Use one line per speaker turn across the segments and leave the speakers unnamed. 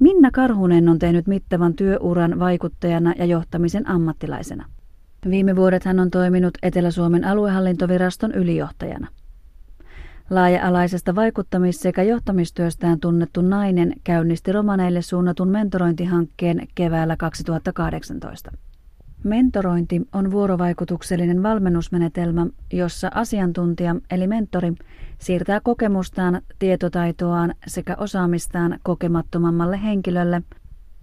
Minna Karhunen on tehnyt mittavan työuran vaikuttajana ja johtamisen ammattilaisena. Viime vuodet hän on toiminut Etelä-Suomen aluehallintoviraston ylijohtajana. Laaja-alaisesta vaikuttamis- sekä johtamistyöstään tunnettu nainen käynnisti romaneille suunnatun mentorointihankkeen keväällä 2018. Mentorointi on vuorovaikutuksellinen valmennusmenetelmä, jossa asiantuntija eli mentori siirtää kokemustaan, tietotaitoaan sekä osaamistaan kokemattomammalle henkilölle.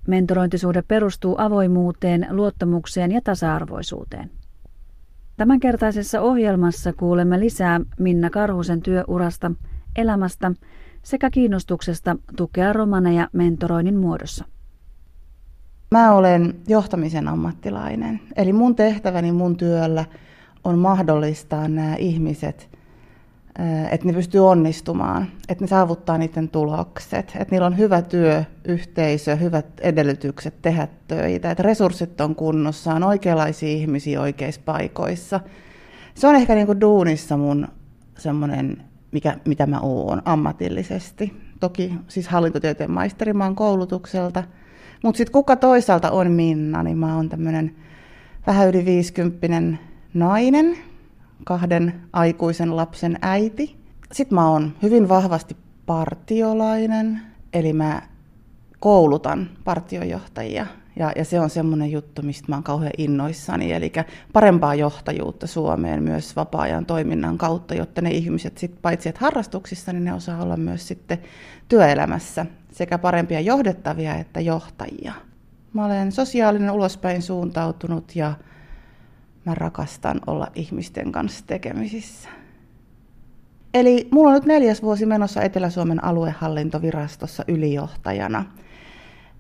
Mentorointisuhde perustuu avoimuuteen, luottamukseen ja tasa-arvoisuuteen. Tämänkertaisessa ohjelmassa kuulemme lisää Minna Karhusen työurasta, elämästä sekä kiinnostuksesta tukea romaneja mentoroinnin muodossa.
Mä olen johtamisen ammattilainen. Eli mun tehtäväni mun työllä on mahdollistaa nämä ihmiset, että ne pystyy onnistumaan, että ne saavuttaa niiden tulokset, että niillä on hyvä työyhteisö, hyvät edellytykset tehdä töitä, että resurssit on kunnossa, on oikeanlaisia ihmisiä oikeissa paikoissa. Se on ehkä niin kuin duunissa mun semmoinen, mikä, mitä mä oon ammatillisesti. Toki siis hallintotieteen maisteri mä oon koulutukselta – mutta sitten kuka toisaalta on Minna, niin mä oon tämmöinen vähän yli viisikymppinen nainen, kahden aikuisen lapsen äiti. Sitten mä oon hyvin vahvasti partiolainen, eli mä koulutan partiojohtajia. Ja, ja se on semmoinen juttu, mistä mä oon kauhean innoissani, eli parempaa johtajuutta Suomeen myös vapaa-ajan toiminnan kautta, jotta ne ihmiset sit, paitsi että harrastuksissa, niin ne osaa olla myös sitten työelämässä sekä parempia johdettavia että johtajia. Mä olen sosiaalinen ulospäin suuntautunut ja mä rakastan olla ihmisten kanssa tekemisissä. Eli mulla on nyt neljäs vuosi menossa Etelä-Suomen aluehallintovirastossa ylijohtajana.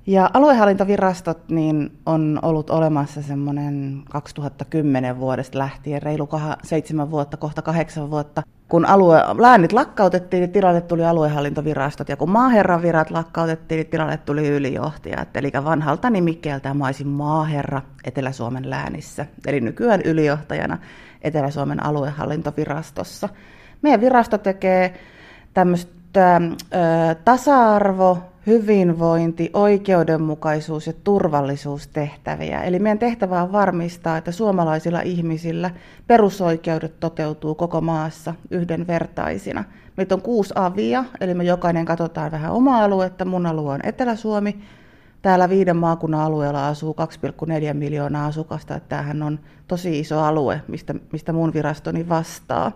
Ja aluehallintovirastot niin on ollut olemassa semmoinen 2010 vuodesta lähtien, reilu seitsemän vuotta, kohta kahdeksan vuotta kun alue, läänit lakkautettiin, niin tilalle tuli aluehallintovirastot, ja kun maaherran virat lakkautettiin, niin tilalle tuli ylijohtajat. Eli vanhalta nimikkeeltään mä olisin maaherra Etelä-Suomen läänissä, eli nykyään ylijohtajana Etelä-Suomen aluehallintovirastossa. Meidän virasto tekee tämmöistä tasa-arvo, hyvinvointi, oikeudenmukaisuus ja turvallisuustehtäviä. Eli meidän tehtävä on varmistaa, että suomalaisilla ihmisillä perusoikeudet toteutuu koko maassa yhdenvertaisina. Meitä on kuusi avia, eli me jokainen katsotaan vähän omaa aluetta. Mun alue on Etelä-Suomi. Täällä viiden maakunnan alueella asuu 2,4 miljoonaa asukasta. Tämähän on tosi iso alue, mistä, mistä mun virastoni vastaa.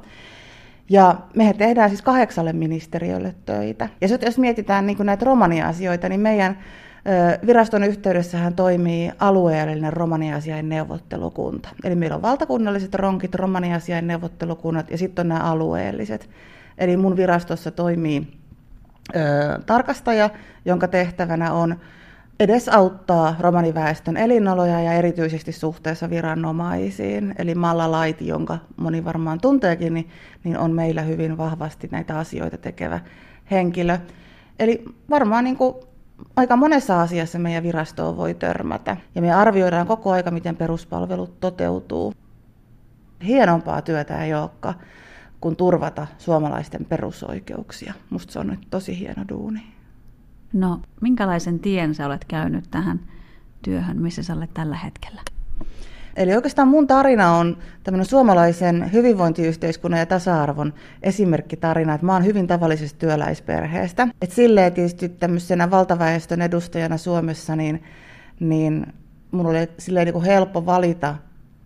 Ja me tehdään siis kahdeksalle ministeriölle töitä. Ja sitten jos mietitään niin näitä romania-asioita, niin meidän viraston yhteydessähän toimii alueellinen romaniasiain neuvottelukunta. Eli meillä on valtakunnalliset ronkit, romaniasiain neuvottelukunnat ja sitten on nämä alueelliset. Eli mun virastossa toimii ö, tarkastaja, jonka tehtävänä on edesauttaa romaniväestön elinoloja ja erityisesti suhteessa viranomaisiin. Eli Malla Laiti, jonka moni varmaan tunteekin, niin, niin on meillä hyvin vahvasti näitä asioita tekevä henkilö. Eli varmaan niin kuin aika monessa asiassa meidän virastoon voi törmätä. Ja me arvioidaan koko aika, miten peruspalvelut toteutuu. Hienompaa työtä ei olekaan kuin turvata suomalaisten perusoikeuksia. Musta se on nyt tosi hieno duuni.
No, minkälaisen tien sä olet käynyt tähän työhön, missä sä olet tällä hetkellä?
Eli oikeastaan mun tarina on tämmöinen suomalaisen hyvinvointiyhteiskunnan ja tasa-arvon esimerkkitarina, että mä oon hyvin tavallisesta työläisperheestä. Et silleen tietysti tämmöisenä valtaväestön edustajana Suomessa, niin, niin mun oli silleen niin kuin helppo valita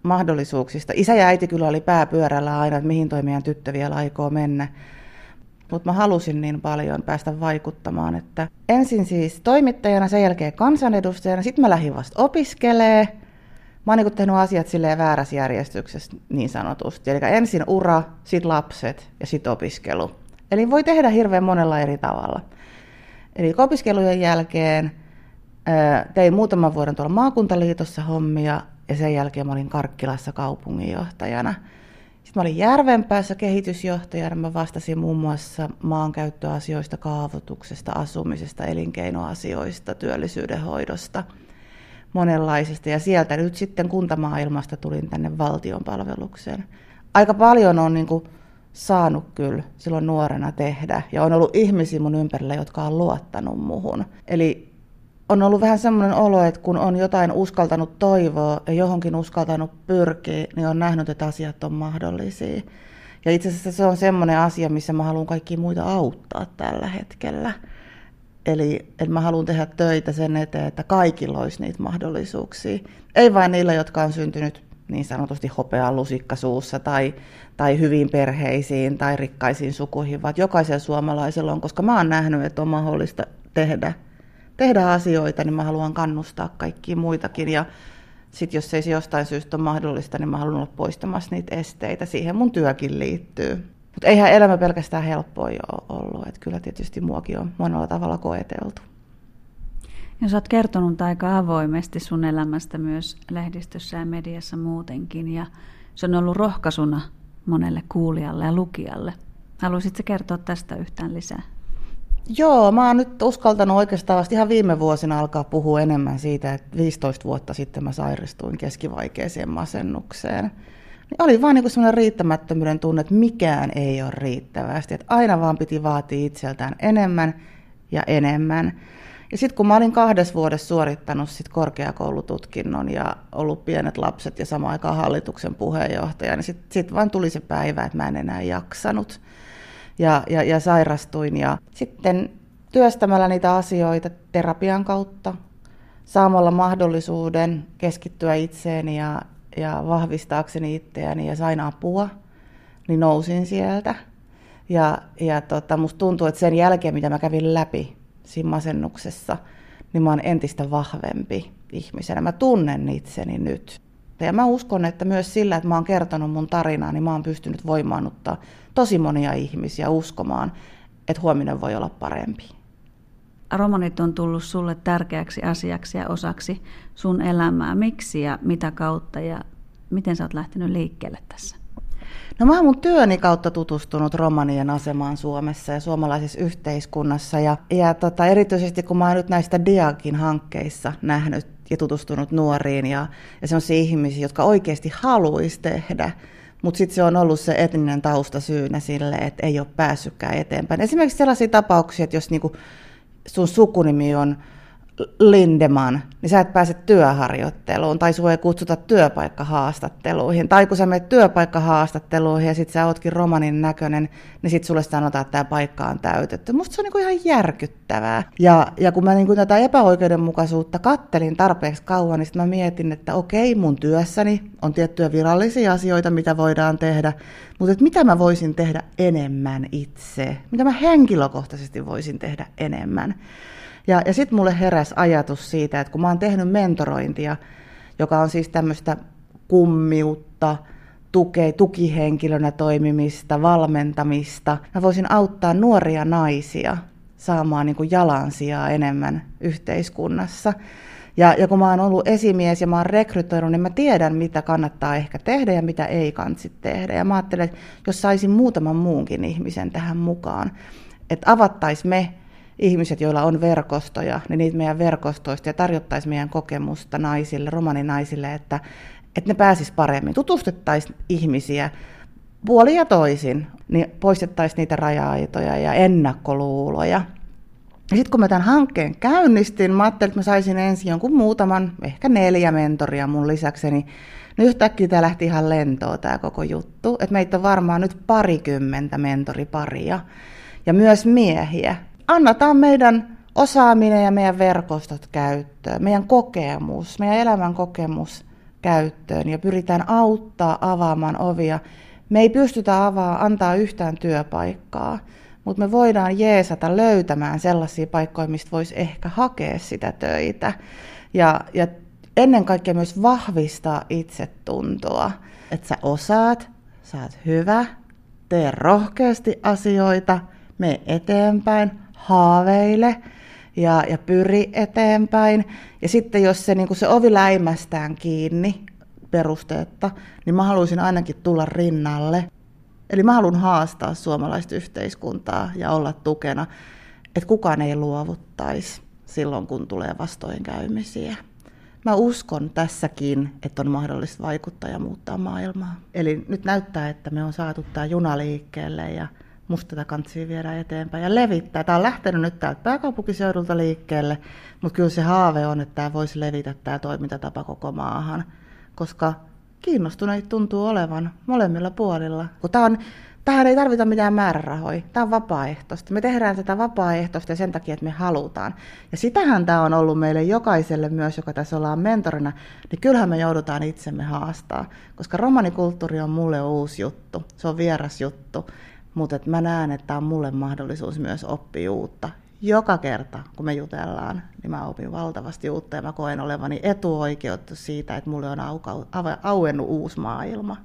mahdollisuuksista. Isä ja äiti kyllä oli pääpyörällä aina, että mihin toimijan tyttö vielä aikoo mennä mutta mä halusin niin paljon päästä vaikuttamaan, että ensin siis toimittajana, sen jälkeen kansanedustajana, sitten mä lähdin vasta opiskelee. Mä oon niin tehnyt asiat silleen väärässä järjestyksessä niin sanotusti. Eli ensin ura, sitten lapset ja sitten opiskelu. Eli voi tehdä hirveän monella eri tavalla. Eli opiskelujen jälkeen tein muutaman vuoden tuolla maakuntaliitossa hommia ja sen jälkeen mä olin Karkkilassa kaupunginjohtajana – sitten mä olin Järvenpäässä kehitysjohtajana. Mä vastasin muun muassa maankäyttöasioista, kaavoituksesta, asumisesta, elinkeinoasioista, työllisyyden hoidosta, monenlaisista. Ja sieltä nyt sitten kuntamaailmasta tulin tänne valtion palvelukseen. Aika paljon on niin kuin saanut kyllä silloin nuorena tehdä. Ja on ollut ihmisiä mun ympärillä, jotka on luottanut muhun. Eli on ollut vähän semmoinen olo, että kun on jotain uskaltanut toivoa ja johonkin uskaltanut pyrkiä, niin on nähnyt, että asiat on mahdollisia. Ja itse asiassa se on semmoinen asia, missä mä haluan kaikki muita auttaa tällä hetkellä. Eli että mä haluan tehdä töitä sen eteen, että kaikilla olisi niitä mahdollisuuksia. Ei vain niillä, jotka on syntynyt niin sanotusti hopean lusikka suussa tai, tai hyviin perheisiin tai rikkaisiin sukuihin, vaan jokaisella suomalaisella on, koska mä oon nähnyt, että on mahdollista tehdä, tehdä asioita, niin mä haluan kannustaa kaikkia muitakin. Ja sitten jos ei se jostain syystä ole mahdollista, niin mä haluan olla poistamassa niitä esteitä. Siihen mun työkin liittyy. Mutta eihän elämä pelkästään helppoa ole ollut. Että kyllä tietysti muakin on monella tavalla koeteltu.
Ja sä oot kertonut aika avoimesti sun elämästä myös lehdistössä ja mediassa muutenkin. Ja se on ollut rohkaisuna monelle kuulijalle ja lukijalle. Haluaisitko kertoa tästä yhtään lisää?
Joo, mä oon nyt uskaltanut oikeastaan vasta ihan viime vuosina alkaa puhua enemmän siitä, että 15 vuotta sitten mä sairastuin keskivaikeeseen masennukseen. Niin oli vaan niin semmoinen riittämättömyyden tunne, että mikään ei ole riittävästi. Että aina vaan piti vaatia itseltään enemmän ja enemmän. Ja sitten kun mä olin kahdessa vuodessa suorittanut sit korkeakoulututkinnon ja ollut pienet lapset ja samaan aikaan hallituksen puheenjohtaja, niin sitten sit vaan tuli se päivä, että mä en enää jaksanut ja, ja, ja sairastuin. Ja sitten työstämällä niitä asioita terapian kautta, saamalla mahdollisuuden keskittyä itseeni ja, ja vahvistaakseni itseäni ja sain apua, niin nousin sieltä. Ja, ja tota, musta tuntuu, että sen jälkeen, mitä mä kävin läpi siinä masennuksessa, niin mä oon entistä vahvempi ihmisenä. Mä tunnen itseni nyt. Ja mä uskon, että myös sillä, että mä oon kertonut mun tarinaa, niin mä oon pystynyt voimaannuttaa tosi monia ihmisiä uskomaan, että huominen voi olla parempi.
Romanit on tullut sulle tärkeäksi asiaksi ja osaksi sun elämää. Miksi ja mitä kautta ja miten sä oot lähtenyt liikkeelle tässä?
No mä oon mun työni kautta tutustunut romanien asemaan Suomessa ja suomalaisessa yhteiskunnassa. Ja, ja tota, erityisesti kun mä oon nyt näistä Diakin hankkeissa nähnyt ja tutustunut nuoriin ja, ja sellaisia ihmisiä, jotka oikeasti haluaisi tehdä, mutta sitten se on ollut se etninen tausta syynä sille, että ei ole päässytkään eteenpäin. Esimerkiksi sellaisia tapauksia, että jos niinku sun sukunimi on Lindeman, niin sä et pääse työharjoitteluun tai sua ei kutsuta työpaikkahaastatteluihin. Tai kun sä menet työpaikkahaastatteluihin ja sit sä ootkin romanin näköinen, niin sit sulle sanotaan, että tämä paikka on täytetty. Musta se on niinku ihan järkyttävää. Ja, ja kun mä niinku tätä epäoikeudenmukaisuutta kattelin tarpeeksi kauan, niin sit mä mietin, että okei, mun työssäni on tiettyjä virallisia asioita, mitä voidaan tehdä, mutta että mitä mä voisin tehdä enemmän itse? Mitä mä henkilökohtaisesti voisin tehdä enemmän? Ja, ja sitten mulle heräsi ajatus siitä, että kun mä oon tehnyt mentorointia, joka on siis tämmöistä kummiutta, tuke, tukihenkilönä toimimista, valmentamista, mä voisin auttaa nuoria naisia saamaan niin jalansijaa enemmän yhteiskunnassa. Ja, ja kun mä oon ollut esimies ja mä oon rekrytoinut, niin mä tiedän, mitä kannattaa ehkä tehdä ja mitä ei kansi tehdä. Ja mä ajattelen, että jos saisin muutaman muunkin ihmisen tähän mukaan, että avattaisiin me ihmiset, joilla on verkostoja, niin niitä meidän verkostoista ja tarjottaisiin meidän kokemusta naisille, romaninaisille, että, että ne pääsis paremmin. Tutustettaisiin ihmisiä puoli ja toisin, niin poistettaisiin niitä raja-aitoja ja ennakkoluuloja. Ja sitten kun mä tämän hankkeen käynnistin, mä ajattelin, että mä saisin ensin jonkun muutaman, ehkä neljä mentoria mun lisäkseni, niin yhtäkkiä tämä lähti ihan lentoa tämä koko juttu. Että meitä on varmaan nyt parikymmentä mentoriparia ja myös miehiä, annetaan meidän osaaminen ja meidän verkostot käyttöön, meidän kokemus, meidän elämän kokemus käyttöön ja pyritään auttaa avaamaan ovia. Me ei pystytä avaa, antaa yhtään työpaikkaa, mutta me voidaan jeesata löytämään sellaisia paikkoja, mistä voisi ehkä hakea sitä töitä. Ja, ja ennen kaikkea myös vahvistaa itsetuntoa, että sä osaat, sä oot hyvä, tee rohkeasti asioita, me eteenpäin, haaveile ja, ja pyri eteenpäin. Ja sitten jos se, niin se ovi läimästään kiinni perusteetta, niin mä haluaisin ainakin tulla rinnalle. Eli mä haluan haastaa suomalaista yhteiskuntaa ja olla tukena, että kukaan ei luovuttaisi silloin, kun tulee vastoinkäymisiä. Mä uskon tässäkin, että on mahdollista vaikuttaa ja muuttaa maailmaa. Eli nyt näyttää, että me on saatu tämä juna liikkeelle ja musta tätä kantsia viedä eteenpäin ja levittää. Tämä on lähtenyt nyt täältä pääkaupunkiseudulta liikkeelle, mutta kyllä se haave on, että tämä voisi levitä tämä toimintatapa koko maahan, koska kiinnostuneita tuntuu olevan molemmilla puolilla. Kun tämä on Tähän ei tarvita mitään määrärahoja. Tämä on vapaaehtoista. Me tehdään tätä vapaaehtoista sen takia, että me halutaan. Ja sitähän tämä on ollut meille jokaiselle myös, joka tässä ollaan mentorina, niin kyllähän me joudutaan itsemme haastaa. Koska romanikulttuuri on mulle uusi juttu. Se on vieras juttu. Mutta mä näen, että tämä on mulle mahdollisuus myös oppia uutta. Joka kerta, kun me jutellaan, niin mä opin valtavasti uutta ja mä koen olevani etuoikeutettu siitä, että mulle on auennut uusi maailma.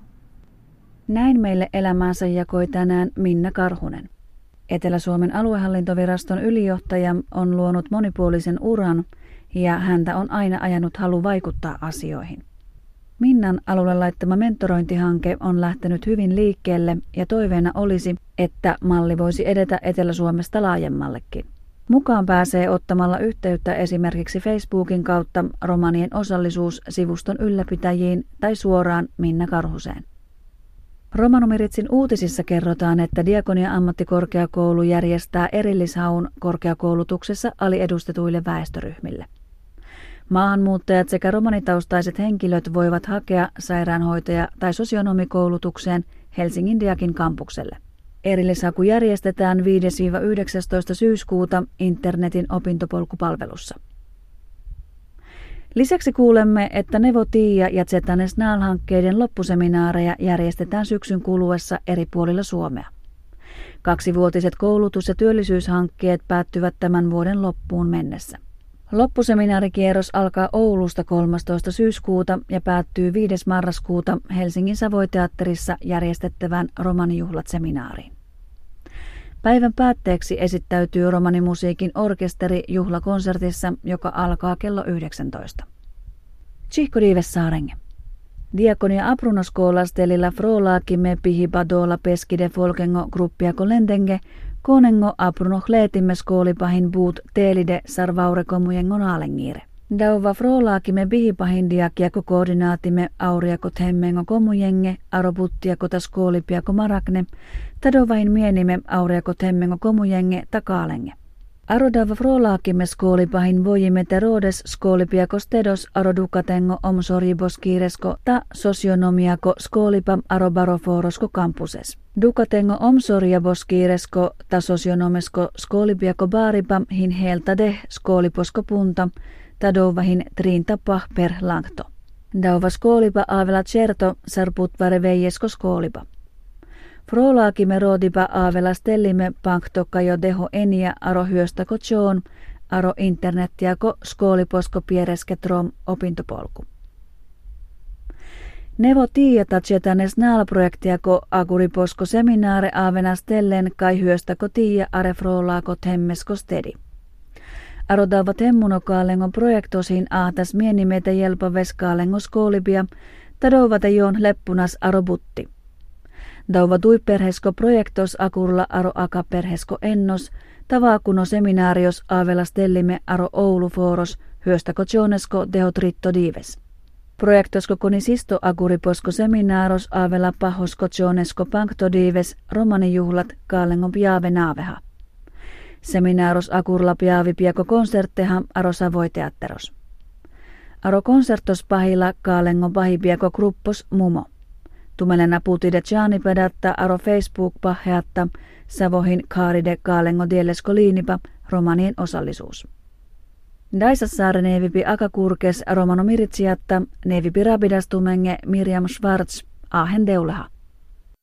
Näin meille elämäänsä jakoi tänään Minna Karhunen. Etelä-Suomen aluehallintoviraston ylijohtaja on luonut monipuolisen uran ja häntä on aina ajanut halu vaikuttaa asioihin. Minnan alulle laittama mentorointihanke on lähtenyt hyvin liikkeelle ja toiveena olisi, että malli voisi edetä Etelä-Suomesta laajemmallekin. Mukaan pääsee ottamalla yhteyttä esimerkiksi Facebookin kautta romanien osallisuus-sivuston ylläpitäjiin tai suoraan Minna Karhuseen. Romanomiritsin uutisissa kerrotaan, että Diakonia ammattikorkeakoulu järjestää erillishaun korkeakoulutuksessa aliedustetuille väestöryhmille. Maahanmuuttajat sekä romanitaustaiset henkilöt voivat hakea sairaanhoitaja- tai sosionomikoulutukseen Helsingin Diakin kampukselle. Erillishaku järjestetään 5-19 syyskuuta internetin opintopolkupalvelussa. Lisäksi kuulemme, että Nevo Tiia ja Zetanes Naal-hankkeiden loppuseminaareja järjestetään syksyn kuluessa eri puolilla Suomea. Kaksivuotiset koulutus- ja työllisyyshankkeet päättyvät tämän vuoden loppuun mennessä. Loppuseminaarikierros alkaa Oulusta 13. syyskuuta ja päättyy 5. marraskuuta Helsingin Savoiteatterissa järjestettävään romanijuhlat seminaariin. Päivän päätteeksi esittäytyy romanimusiikin orkesteri juhlakonsertissa, joka alkaa kello 19. Tsihko Diives Saarenge. Diakonia aprunoskoolastelilla frolaakimme pihipadola peskide folkengo gruppiako lentenge, konengo apruno hleetimme skoolipahin buut teelide sarvaurekomujengon aalengire. Dauva frolaakime bihipahindiakiako koordinaatimme auriakot hemmengo komujenge, arobuttiako tas koolipiako marakne, tadovain mienimme auriakot hemmengo komujenge takaalenge. Frolaakimme skoolipahin vojimme terodes skoolipiakos tedos arodukatengo omsoribos kiiresko ta sosionomiako skoolipa arobaroforosko kampuses. Dukatengo omsoribos kiiresko ta sosionomesko skoolipiako baaripa hin heltade skooliposko punta, tadovahin trin tapa per langto. Dauva skoolipa aavela certo sarput vare veijesko skoolipa. Frolaakimme roodipa aavela stellimme panktokka jo deho enia aro hyöstäko joon, aro internettiako skooliposko piereske trom opintopolku. Nevo tiiätä tsetanes naalprojektiako aguriposko seminaare aavena stellen kai hyöstäko tiia are frolaako temmesko stedi. Arodava temmunokaalengon projektosiin ahtas mienimeitä jelpa veskaalengo skoolipia, tadovata joon leppunas arobutti. Dauva tuiperhesko projektos akurla aro akaperhesko ennos, tavakuno seminaarios aavelas stellime aro Oulu foros, hyöstäko jonesko deotritto dives. Projektosko konisisto aguriposko seminaaros aavela pahosko jonesko pankto dives romanijuhlat kaalengon piave naaveha. Seminaaros akurla piavi piako konsertteha aro savoiteatteros. Aro konsertos pahilla kaalengon pahipiako gruppos mumo. Tumelena putide Gianni pedatta aro Facebook paheatta Savohin kaaride kaalengo dielesko liinipa romanien osallisuus. Daisassaare neevipi akakurkes romano miritsiatta neevipi rabidastumenge Miriam Schwarz ahen deuleha.